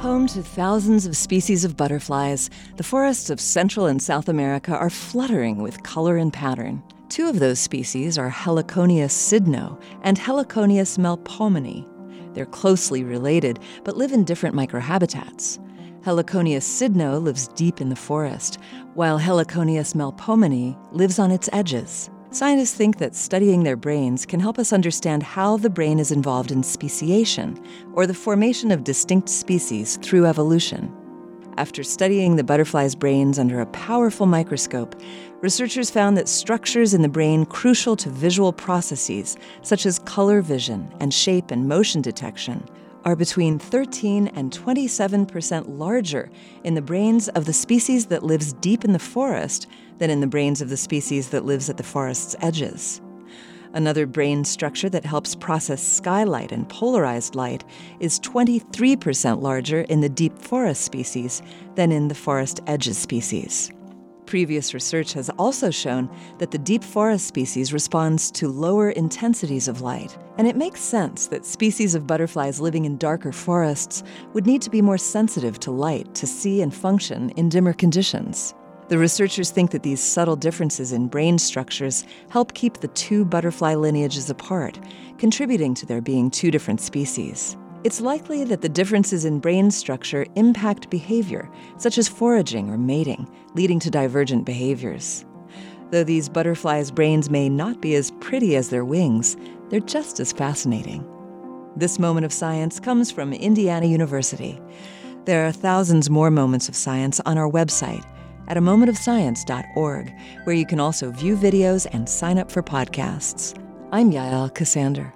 to thousands of species of butterflies, the forests of Central and South America are fluttering with color and pattern. Two of those species are Heliconius cydno and Heliconius melpomene. They're closely related, but live in different microhabitats. Heliconius cydno lives deep in the forest, while Heliconius melpomene lives on its edges. Scientists think that studying their brains can help us understand how the brain is involved in speciation, or the formation of distinct species through evolution. After studying the butterfly's brains under a powerful microscope, researchers found that structures in the brain crucial to visual processes, such as color vision and shape and motion detection, are between 13 and 27% larger in the brains of the species that lives deep in the forest than in the brains of the species that lives at the forest's edges. Another brain structure that helps process skylight and polarized light is 23% larger in the deep forest species than in the forest edges species. Previous research has also shown that the deep forest species responds to lower intensities of light, and it makes sense that species of butterflies living in darker forests would need to be more sensitive to light to see and function in dimmer conditions. The researchers think that these subtle differences in brain structures help keep the two butterfly lineages apart, contributing to there being two different species. It's likely that the differences in brain structure impact behavior, such as foraging or mating, leading to divergent behaviors. Though these butterflies' brains may not be as pretty as their wings, they're just as fascinating. This moment of science comes from Indiana University. There are thousands more moments of science on our website at a momentofscience.org, where you can also view videos and sign up for podcasts. I'm Yael Ksander.